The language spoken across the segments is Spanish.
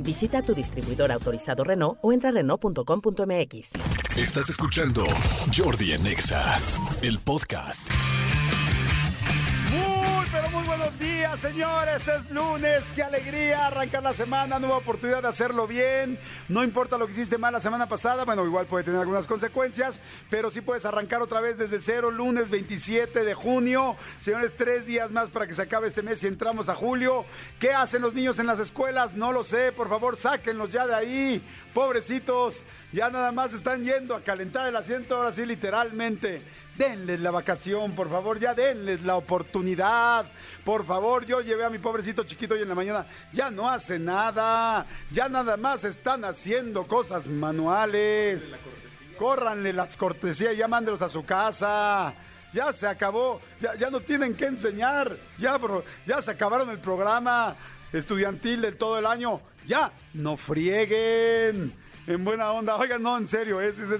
Visita tu distribuidor autorizado Renault o entra a Renault.com.mx. Estás escuchando Jordi en Exa, el podcast. Días, señores. Es lunes, qué alegría arrancar la semana, nueva oportunidad de hacerlo bien. No importa lo que hiciste mal la semana pasada, bueno, igual puede tener algunas consecuencias, pero sí puedes arrancar otra vez desde cero, lunes 27 de junio. Señores, tres días más para que se acabe este mes y entramos a julio. ¿Qué hacen los niños en las escuelas? No lo sé, por favor, sáquenlos ya de ahí. Pobrecitos, ya nada más están yendo a calentar el asiento, ahora sí, literalmente. Denles la vacación, por favor, ya denles la oportunidad. Por favor, yo llevé a mi pobrecito chiquito hoy en la mañana. Ya no hace nada. Ya nada más están haciendo cosas manuales. Córranle las cortesías, ya mándelos a su casa. Ya se acabó, ya, ya no tienen que enseñar. Ya, bro, ya se acabaron el programa estudiantil del todo el año. Ya, no frieguen. En buena onda. Oigan, no, en serio, es, es,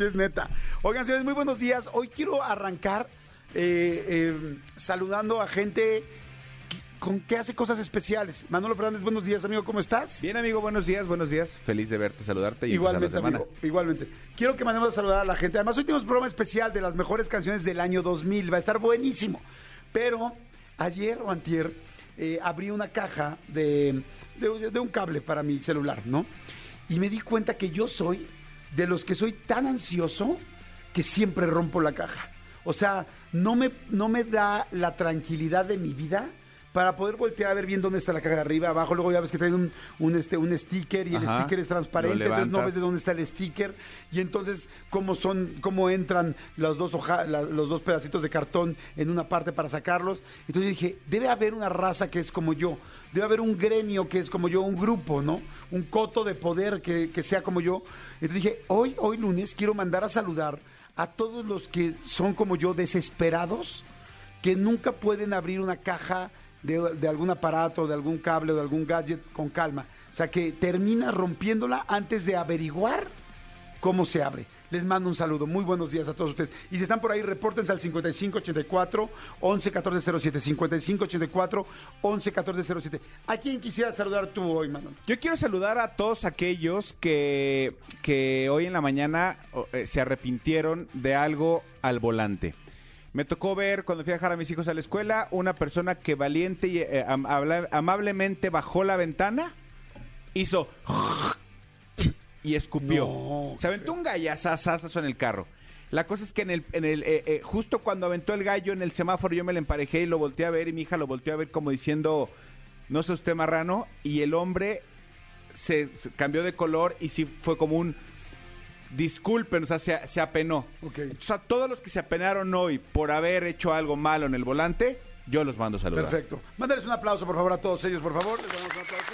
es neta. Oigan, señores, muy buenos días. Hoy quiero arrancar eh, eh, saludando a gente con que hace cosas especiales. Manolo Fernández, buenos días, amigo, ¿cómo estás? Bien, amigo, buenos días, buenos días. Feliz de verte, saludarte y Igualmente, la semana. amigo, igualmente. Quiero que mandemos a saludar a la gente. Además, hoy tenemos un programa especial de las mejores canciones del año 2000. Va a estar buenísimo. Pero ayer o antier eh, abrí una caja de, de- de un cable para mi celular, ¿no? Y me di cuenta que yo soy de los que soy tan ansioso que siempre rompo la caja. O sea, no me, no me da la tranquilidad de mi vida para poder voltear a ver bien dónde está la caja de arriba, abajo. Luego ya ves que traen un, un, este, un sticker y el Ajá. sticker es transparente, entonces no ves de dónde está el sticker y entonces cómo son, cómo entran los dos hoja- la- los dos pedacitos de cartón en una parte para sacarlos. Entonces dije, debe haber una raza que es como yo, debe haber un gremio que es como yo, un grupo, ¿no? Un coto de poder que, que sea como yo. Entonces dije, hoy, hoy lunes quiero mandar a saludar a todos los que son como yo, desesperados, que nunca pueden abrir una caja de, de algún aparato, de algún cable o de algún gadget con calma. O sea, que termina rompiéndola antes de averiguar cómo se abre. Les mando un saludo. Muy buenos días a todos ustedes. Y si están por ahí, repórtense al 5584 111407. 5584 111407. ¿A quién quisiera saludar tú hoy, Manuel? Yo quiero saludar a todos aquellos que, que hoy en la mañana eh, se arrepintieron de algo al volante. Me tocó ver cuando fui a dejar a mis hijos a la escuela una persona que valiente y eh, am- amablemente bajó la ventana, hizo y escupió. No, Se aventó un gallazazazo en el carro. La cosa es que en el, en el eh, eh, justo cuando aventó el gallo en el semáforo yo me le emparejé y lo volteé a ver y mi hija lo volteó a ver como diciendo, no sé usted marrano, y el hombre se, se cambió de color y sí fue como un disculpen, o sea, se, se apenó. Ok. Entonces a todos los que se apenaron hoy por haber hecho algo malo en el volante, yo los mando a saludar. Perfecto. Mándales un aplauso, por favor, a todos ellos, por favor. Les damos un aplauso.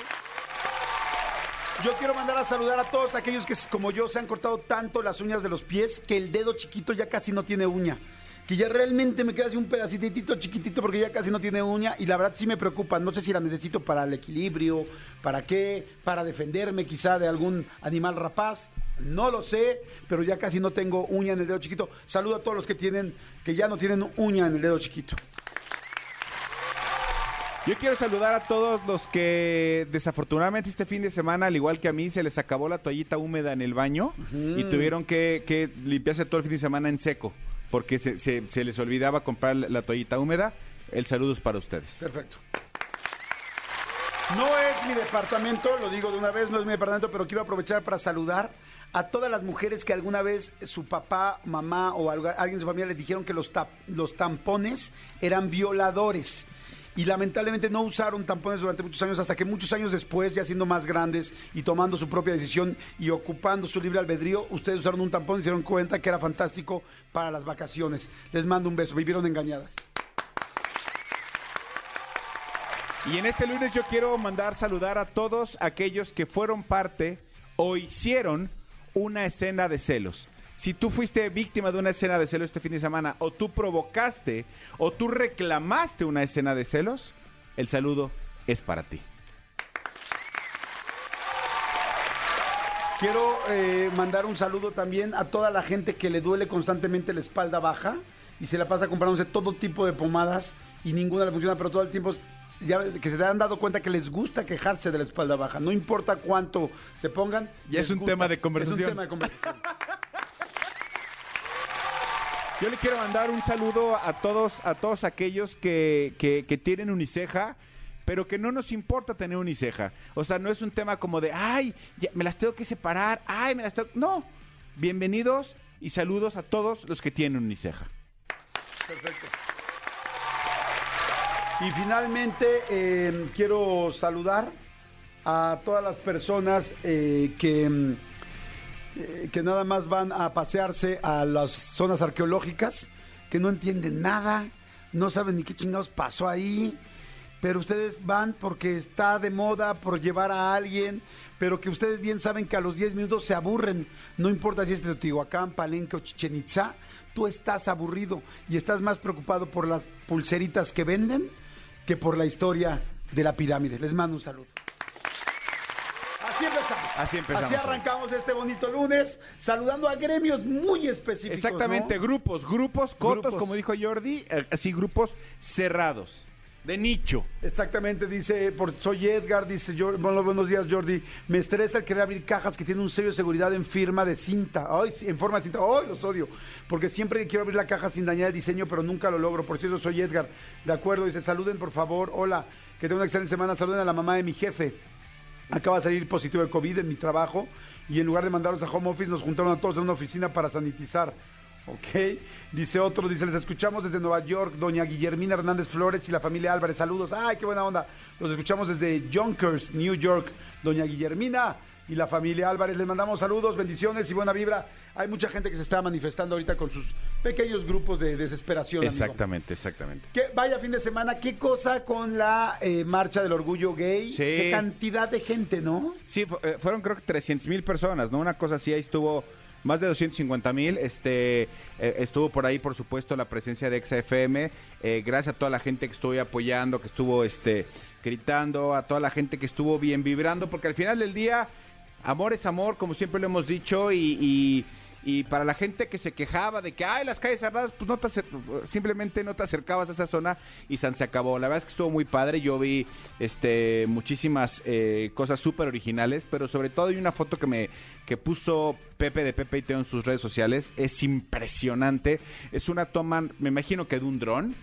Yo quiero mandar a saludar a todos aquellos que, como yo, se han cortado tanto las uñas de los pies que el dedo chiquito ya casi no tiene uña. Que ya realmente me queda así un pedacitito chiquitito porque ya casi no tiene uña y la verdad sí me preocupa. No sé si la necesito para el equilibrio, para qué, para defenderme quizá de algún animal rapaz. No lo sé, pero ya casi no tengo uña en el dedo chiquito. Saludo a todos los que tienen, que ya no tienen uña en el dedo chiquito. Yo quiero saludar a todos los que desafortunadamente este fin de semana, al igual que a mí, se les acabó la toallita húmeda en el baño y tuvieron que, que limpiarse todo el fin de semana en seco porque se, se- se les olvidaba comprar la toallita húmeda. El saludo es para ustedes. Perfecto. No es mi departamento, lo digo de una vez, no es mi departamento, pero quiero aprovechar para saludar a todas las mujeres que alguna vez su papá, mamá o alguien de su familia les dijeron que los, los tampones eran violadores. Y lamentablemente no usaron tampones durante muchos años, hasta que muchos años después, ya siendo más grandes y tomando su propia decisión y ocupando su libre albedrío, ustedes usaron un tampón y se dieron cuenta que era fantástico para las vacaciones. Les mando un beso, vivieron engañadas. Y en este lunes yo quiero mandar saludar a todos aquellos que fueron parte o hicieron una escena de celos. Si tú fuiste víctima de una escena de celos este fin de semana, o tú provocaste, o tú reclamaste una escena de celos, el saludo es para ti. Quiero eh, mandar un saludo también a toda la gente que le duele constantemente la espalda baja y se la pasa comprándose todo tipo de pomadas y ninguna le funciona, pero todo el tiempo ya que se han dado cuenta que les gusta quejarse de la espalda baja. No importa cuánto se pongan. Ya les es un gusta. tema de conversación. Es un tema de conversación. Yo le quiero mandar un saludo a todos, a todos aquellos que, que- que tienen uniceja, pero que no nos importa tener uniceja. O sea, no es un tema como de, ay, ya, me las tengo que separar, ay, me las tengo... No, bienvenidos y saludos a todos los que tienen uniceja. Perfecto. Y finalmente eh, quiero saludar a todas las personas eh, que, mm, eh, que nada más van a pasearse a las zonas arqueológicas, que no entienden nada, no saben ni qué chingados pasó ahí, pero ustedes van porque está de moda por llevar a alguien, pero que ustedes bien saben que a los 10 minutos se aburren, no importa si es de Teotihuacán, Palenque o Chichen Itzá, tú estás aburrido y estás más preocupado por las pulseritas que venden que por la historia de la pirámide. Les mando un saludo. Así empezamos. Así empezamos Así arrancamos este bonito lunes, saludando a gremios muy específicos. Exactamente, ¿no? grupos, grupos cortos, Grupos. como dijo Jordi, eh, así grupos cerrados, de nicho. Exactamente, dice, por, soy Edgar, dice, yo, bueno, buenos días Jordi, me estresa el querer abrir cajas que tienen un sello de seguridad en firma de cinta, ay, en forma de cinta, ay, los odio, porque siempre quiero abrir la caja sin dañar el diseño, pero nunca lo logro, por cierto, soy Edgar, de acuerdo, dice, saluden por favor, hola, que tengan una excelente semana, saluden a la mamá de mi jefe, acaba de salir positivo de COVID en mi trabajo, y en lugar de mandarlos a home office, nos juntaron a todos en una oficina para sanitizar. Ok, dice otro, dice, les escuchamos desde Nueva York, doña Guillermina Hernández Flores y la familia Álvarez, saludos, ay, qué buena onda, los escuchamos desde Yonkers, New York, doña Guillermina y la familia Álvarez, les mandamos saludos, bendiciones y buena vibra, hay mucha gente que se está manifestando ahorita con sus pequeños grupos de desesperación. amigo. Exactamente, exactamente. Que vaya fin de semana, qué cosa con la eh, marcha del orgullo gay, Sí. qué cantidad de gente, ¿no? Sí, eh, fueron creo que 300 mil personas, ¿no? Una cosa así, ahí estuvo más de 250 mil. Este, eh, estuvo por ahí, por supuesto, la presencia de XFM. Eh, gracias a toda la gente que estuvo apoyando, que estuvo este, gritando, a toda la gente que estuvo bien vibrando, porque al final del día, amor es amor, como siempre lo hemos dicho, y. y y para la gente que se quejaba de que, ay, las calles cerradas, pues no te simplemente no te acercabas a esa zona y San se acabó. La verdad es que estuvo muy padre. Yo vi este muchísimas eh, cosas súper originales, pero sobre todo hay una foto que me que puso Pepe de Pepe y Teo en sus redes sociales. Es impresionante. Es una toma, me imagino que de un dron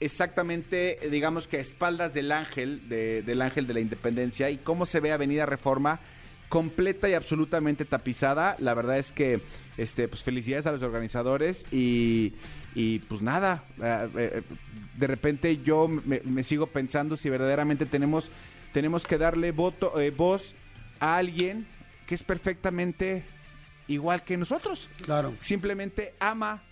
exactamente, digamos que a espaldas del ángel, de- del ángel de la independencia, y cómo se ve Avenida Reforma completa y absolutamente tapizada. La verdad es que, este, pues felicidades a los organizadores y, y, pues nada, eh, eh, de repente yo me, me sigo pensando si verdaderamente tenemos, tenemos que darle voto, eh, voz a alguien que es perfectamente igual que nosotros. Claro. Simplemente ama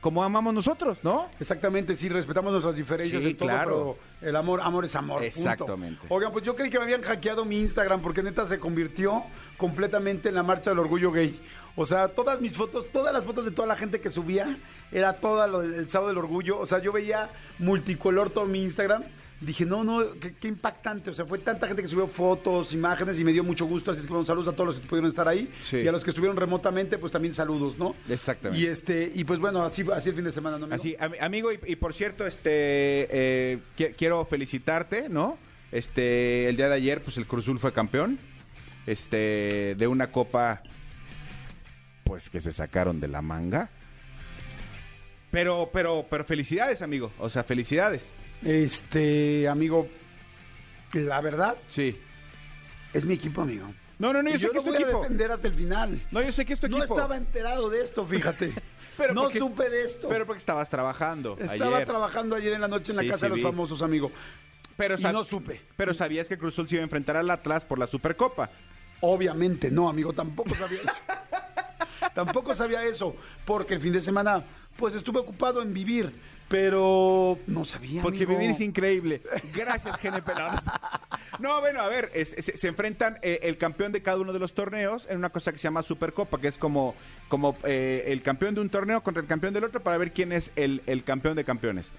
como amamos nosotros, ¿no? Exactamente, sí, respetamos nuestras diferencias Sí, en todo, claro. pero el amor, amor es amor. punto. Exactamente. Oigan, pues yo creí que me habían hackeado mi Instagram porque neta se convirtió completamente en la marcha del orgullo gay. O sea, todas mis fotos, todas las fotos de toda la gente que subía, era todo lo el sábado del orgullo. O sea, yo veía multicolor todo mi Instagram. Dije, no, no, qué, qué impactante. O sea, fue tanta gente que subió fotos, imágenes y me dio mucho gusto. Así es que bueno, saludos a todos los que pudieron estar ahí. Sí. Y a los que estuvieron remotamente, pues también saludos, ¿no? Exactamente. Y este, y pues bueno, así, así el fin de semana, ¿no? amigo? Así, am- amigo, y, y por cierto, este eh, qui- quiero felicitarte, ¿no? Este, el día de ayer, pues el Cruzul fue campeón. Este, de una copa, pues que se sacaron de la manga. Pero, pero, pero felicidades, amigo. O sea, felicidades. Este, amigo, la verdad Sí. es mi equipo, amigo. No, no, no, yo, Y sé yo que lo es tu voy a defender hasta el final. No, yo sé que es tu No equipo. estaba enterado de esto, fíjate. Pero no porque- supe de esto. Pero porque estabas trabajando Estaba ayer. trabajando ayer en la noche en la Sí, casa sí de los vi. famosos, amigo. Pero y no supe. Pero sabías que Cruzul se iba a enfrentar al Atlas por la Supercopa. Obviamente no, amigo, tampoco sabía eso. tampoco sabía eso, porque el fin de semana, pues estuve ocupado en vivir, pero no sabía. Porque amigo. vivir es increíble. Gracias, GNP. No, no, No, bueno, a ver, es- es- se enfrentan eh, el campeón de cada uno de los torneos en una cosa que se llama Supercopa, que es como, como eh, el campeón de un torneo contra el campeón del otro para ver quién es el, el campeón de campeones.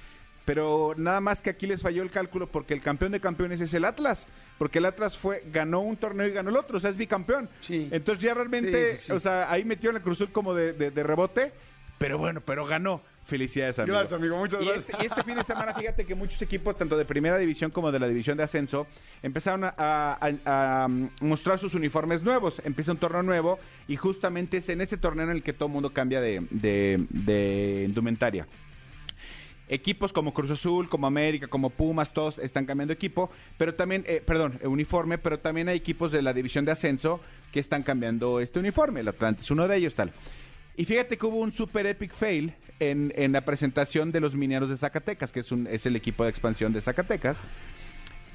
Pero nada más que aquí les falló el cálculo porque el campeón de campeones es el Atlas. Porque el Atlas fue, ganó un torneo y ganó el otro, o sea, es bicampeón. Sí. Entonces ya realmente, Sí, sí, sí. o sea, ahí metió en el cruzul como de, de- de rebote, pero bueno, pero ganó. Felicidades, amigo. Gracias, amigo, muchas Y gracias. este- y este fin de semana, fíjate que muchos equipos, tanto de primera división como de la división de ascenso, empezaron a, a- a- a mostrar sus uniformes nuevos. Empieza un torneo nuevo y justamente es en ese torneo en el que todo el mundo cambia de, de- de indumentaria. Equipos como Cruz Azul, como América, como Pumas, todos están cambiando equipo, pero también, eh, perdón, eh, uniforme, pero también hay equipos de la división de ascenso que están cambiando este uniforme. El Atlante es uno de ellos, tal. Y fíjate que hubo un super epic fail en, en la presentación de los mineros de Zacatecas, que es, un, es el equipo de expansión de Zacatecas.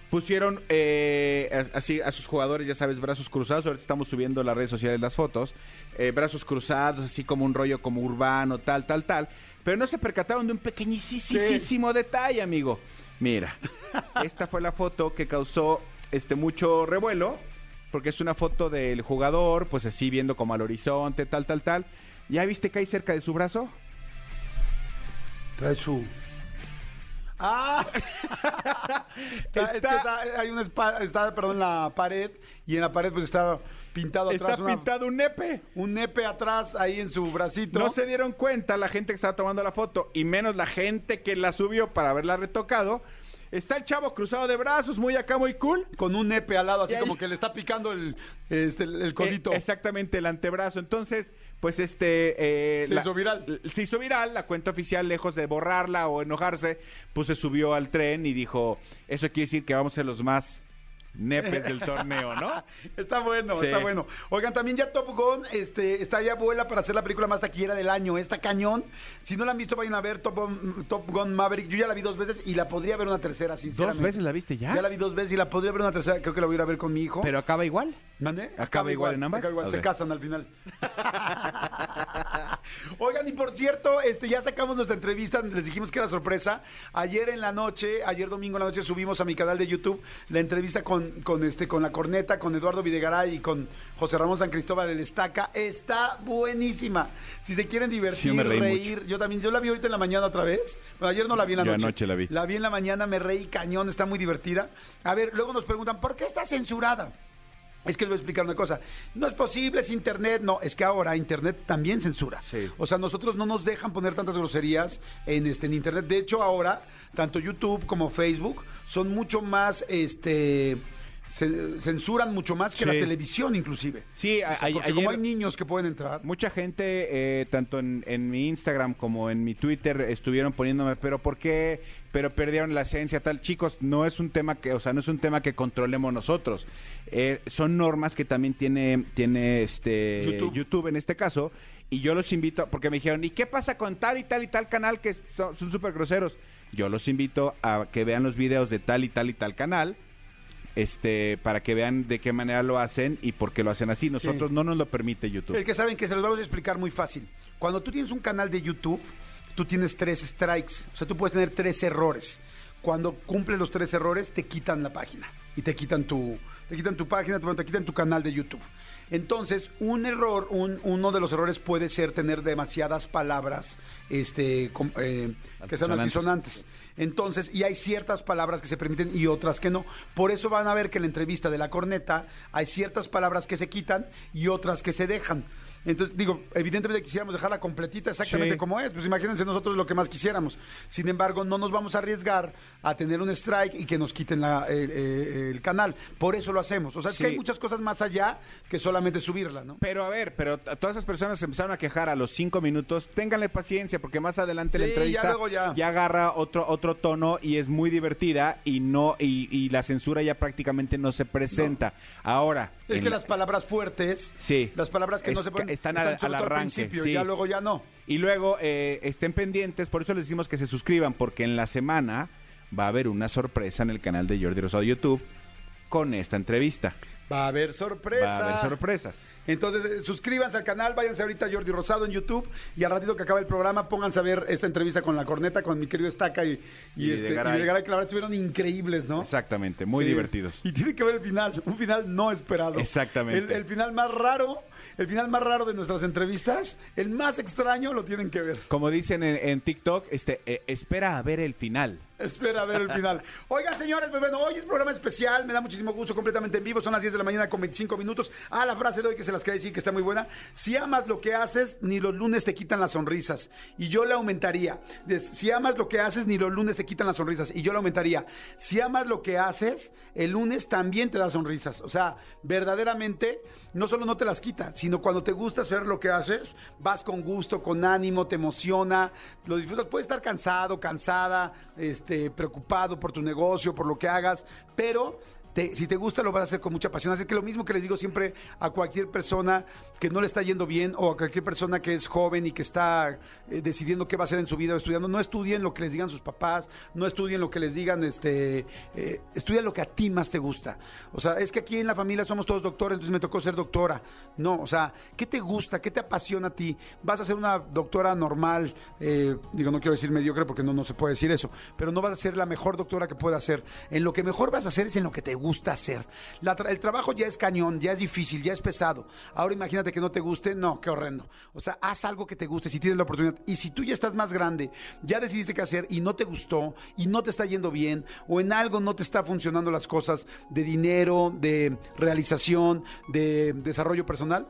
Pusieron eh, así a sus jugadores, ya sabes, brazos cruzados. Ahorita estamos subiendo a las redes sociales las fotos. eh, brazos cruzados, así como un rollo como urbano, tal, tal, tal. Pero no se percataron de un pequeñísimo detalle, amigo. Mira, esta fue la foto que causó este mucho revuelo, porque es una foto del jugador, pues así viendo como al horizonte, tal, tal, tal. ¿Ya viste que hay cerca de su brazo? Trae su. ¡Ah! está, es que Está- hay una espa- está, perdón, en la pared y en la pared pues está pintado atrás Está una- pintado un nepe. un nepe atrás ahí en su bracito. No se dieron cuenta la gente que estaba tomando la foto y menos la gente que la subió para haberla retocado. Está el chavo cruzado de brazos, muy acá, muy cool. Con un nepe al lado, así como que le está picando el, este, el, el codito. Eh, exactamente, el antebrazo. Entonces, pues este... eh, Se hizo viral. Se hizo viral, la cuenta oficial, lejos de borrarla o enojarse, pues se subió al tren y dijo, eso quiere decir que vamos a ser los más nepes del torneo, ¿no? Está bueno, Sí. está bueno. Oigan, también ya Top Gun este, está ya vuela para hacer la película más taquillera del año. Está cañón. Si no la han visto, vayan a ver Top Gun, Top Gun Maverick. Yo ya la vi dos veces y la podría ver una tercera, sinceramente. veces la viste ya? Ya la vi dos veces y la podría ver una tercera. Creo que la voy a ir a ver con mi hijo. Pero acaba igual. ¿Mande? ¿Acaba igual en ambas? acaba igual, se casan al final. Oigan, y por cierto, este, ya sacamos nuestra entrevista, les dijimos que era sorpresa. Ayer en la noche, ayer domingo en la noche, subimos a mi canal de YouTube la entrevista con, con, este, con la corneta, con Eduardo Videgaray y con José Ramón San Cristóbal el Estaca. Está buenísima. Si se quieren divertir, Sí, reír. Yo también, yo la vi ahorita en la mañana otra vez. Bueno, ayer no la vi en la Yo noche. anoche la vi. La vi en la mañana, me reí cañón, está muy divertida. A ver, luego nos preguntan, ¿por qué está censurada? Es que les voy a explicar una cosa. No es posible, es internet. No, es que ahora internet también censura. Sí. O sea, nosotros no nos dejan poner tantas groserías en este en internet. De hecho, ahora, tanto YouTube como Facebook son mucho más, este, se- censuran mucho más que Sí. la televisión, inclusive. Sí, O sea, a- porque como hay niños que pueden entrar. Mucha gente, eh, tanto en, en mi Instagram como en mi Twitter, estuvieron poniéndome, pero ¿por qué? Pero perdieron la esencia, tal. Chicos, no es un tema que, o sea, no es un tema que controlemos nosotros. Eh, son normas que también tiene, tiene este YouTube. YouTube. en este caso. Y yo los invito, porque me dijeron, ¿y qué pasa con tal y tal y tal canal que son súper groseros? Yo los invito a que vean los videos de tal y tal y tal canal este para que vean de qué manera lo hacen y por qué lo hacen así. Nosotros no nos lo permite YouTube. Es que saben que se los vamos a explicar muy fácil. Cuando tú tienes un canal de YouTube, tú tienes tres strikes. O sea, tú puedes tener tres errores. Cuando cumples los tres errores, te quitan la página. Y te quitan tu, te quitan tu página, te quitan tu canal de YouTube. Entonces, un error, un- uno de los errores puede ser tener demasiadas palabras este, com- eh, que sean altisonantes. Entonces, y hay ciertas palabras que se permiten y otras que no. Por eso van a ver que en la entrevista de la corneta hay ciertas palabras que se quitan y otras que se dejan. Entonces, digo, evidentemente quisiéramos dejarla completita exactamente Sí. como es. Pues imagínense nosotros lo que más quisiéramos. Sin embargo, no nos vamos a arriesgar a tener un strike y que nos quiten la- el, el- el canal. Por eso lo hacemos. O sea, es que hay muchas cosas más allá que solamente subirla, ¿no? Pero a ver, pero a todas esas personas se empezaron a quejar a los cinco minutos. Ténganle paciencia porque más adelante la Sí, entrevista ya luego ya. agarra otro otro tono y es muy divertida y no y, y la censura ya prácticamente no se presenta. Ahora Es en- que las palabras fuertes, Sí. las palabras que no se pueden, están al- al arranque, principio, sí. ya luego ya no. y luego eh, estén pendientes, por eso les decimos que se suscriban porque en la semana va a haber una sorpresa en el canal de Jordi Rosado YouTube con esta entrevista. Va a haber sorpresa. Va a haber sorpresas. Entonces, eh, suscríbanse al canal, váyanse ahorita a Jordi Rosado en YouTube y al ratito que acabe el programa, pónganse a ver esta entrevista con la corneta, con mi querido Estaca y, y, Y este, Videgaray. y Videgaray, que la verdad estuvieron increíbles, ¿no? Exactamente, muy Sí. divertidos. Y tiene que ver el final, un final no esperado. Exactamente. El, el final más raro, el final más raro de nuestras entrevistas, el más extraño lo tienen que ver. Como dicen en, en TikTok, este, eh, espera a ver el final. Espera a ver el final. Oigan, señores, pues bueno, hoy es programa especial, me da muchísimo gusto, completamente en vivo, son las 10 de la mañana con 25 minutos. Ah, la frase de hoy que se las decir que está muy buena. Si amas lo que haces, ni los lunes te quitan las sonrisas. Y yo le aumentaría. Si amas lo que haces, ni los lunes te quitan las sonrisas. Y yo le aumentaría. Si amas lo que haces, el lunes también te da sonrisas. O sea, verdaderamente, no solo no te las quita, sino cuando te gusta hacer lo que haces, vas con gusto, con ánimo, te emociona, lo disfrutas. Puedes estar cansado, cansada, este, preocupado por tu negocio, por lo que hagas, pero si te gusta lo vas a hacer con mucha pasión. Así que lo mismo que les digo siempre a cualquier persona que no le está yendo bien o a cualquier persona que es joven y que está eh, decidiendo qué va a hacer en su vida o estudiando, no estudien lo que les digan sus papás, no estudien lo que les digan, este, eh, estudia lo que a ti más te gusta. O sea, es que aquí en la familia somos todos doctores, entonces me tocó ser doctora. No, o sea, ¿qué te gusta? ¿Qué te apasiona a ti? ¿Vas a ser una doctora normal? eh, digo, no quiero decir mediocre porque no, no se puede decir eso, pero no vas a ser la mejor doctora que pueda ser. En lo que mejor vas a hacer es en lo que te gusta hacer. La tra- el trabajo ya es cañón, ya es difícil, ya es pesado. Ahora imagínate que no te guste, no, qué horrendo. O sea, haz algo que te guste si tienes la oportunidad. Y si tú ya estás más grande, ya decidiste qué hacer y no te gustó y no te está yendo bien o en algo no te está funcionando las cosas de dinero, de realización, de desarrollo personal,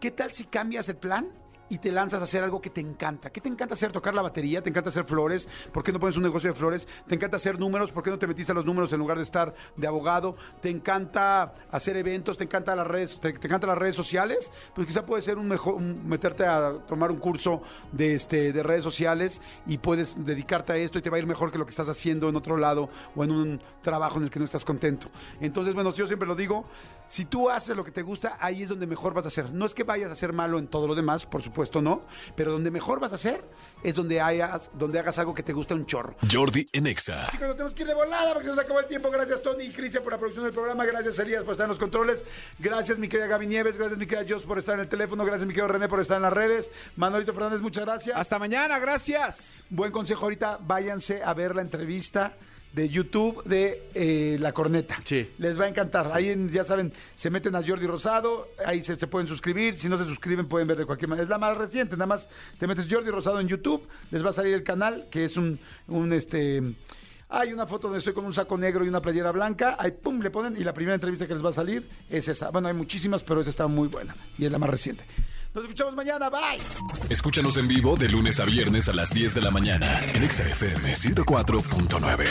¿qué tal si cambias el plan? Y te lanzas a hacer algo que te encanta. ¿Qué te encanta hacer? ¿Tocar la batería? ¿Te encanta hacer flores? ¿Por qué no pones un negocio de flores? ¿Te encanta hacer números? ¿Por qué no te metiste a los números en lugar de estar de abogado? ¿Te encanta hacer eventos? ¿Te encanta las redes, te, te encantan las redes sociales? Pues quizá puede ser un mejor un- meterte a tomar un curso de este de redes sociales y puedes dedicarte a esto y te va a ir mejor que lo que estás haciendo en otro lado o en un trabajo en el que no estás contento. Entonces, bueno, yo siempre lo digo, si tú haces lo que te gusta, ahí es donde mejor vas a hacer. No es que vayas a ser malo en todo lo demás, por supuesto no, pero donde mejor vas a hacer es donde, hayas, donde hagas algo que te gusta un chorro. Jordi en Exa. Chicos, nos tenemos que ir de volada porque se nos acabó el tiempo. Gracias, Tony y Cristian, por la producción del programa. Gracias, Elías, por estar en los controles. Gracias, mi querida Gaby Nieves. Gracias, mi querida Jos, por estar en el teléfono. Gracias, mi querido René, por estar en las redes. Manolito Fernández, muchas gracias. Hasta mañana, gracias. Buen consejo ahorita, váyanse a ver la entrevista de YouTube de eh, La Corneta. Sí. Les va a encantar. Ahí, en- ya saben, se meten a Jordi Rosado, ahí se, se pueden suscribir. Si no se suscriben, pueden ver de cualquier manera. Es la más reciente, nada más te metes Jordi Rosado en YouTube, les va a salir el canal, que es un, un este... Hay una foto donde estoy con un saco negro y una playera blanca. Ahí, pum, le ponen y la primera entrevista que les va a salir es esa. Bueno, hay muchísimas, pero esa está muy buena y es la más reciente. Nos escuchamos mañana. Bye. Escúchanos en vivo de lunes a viernes a las 10 de la mañana en Exa FM 104.9.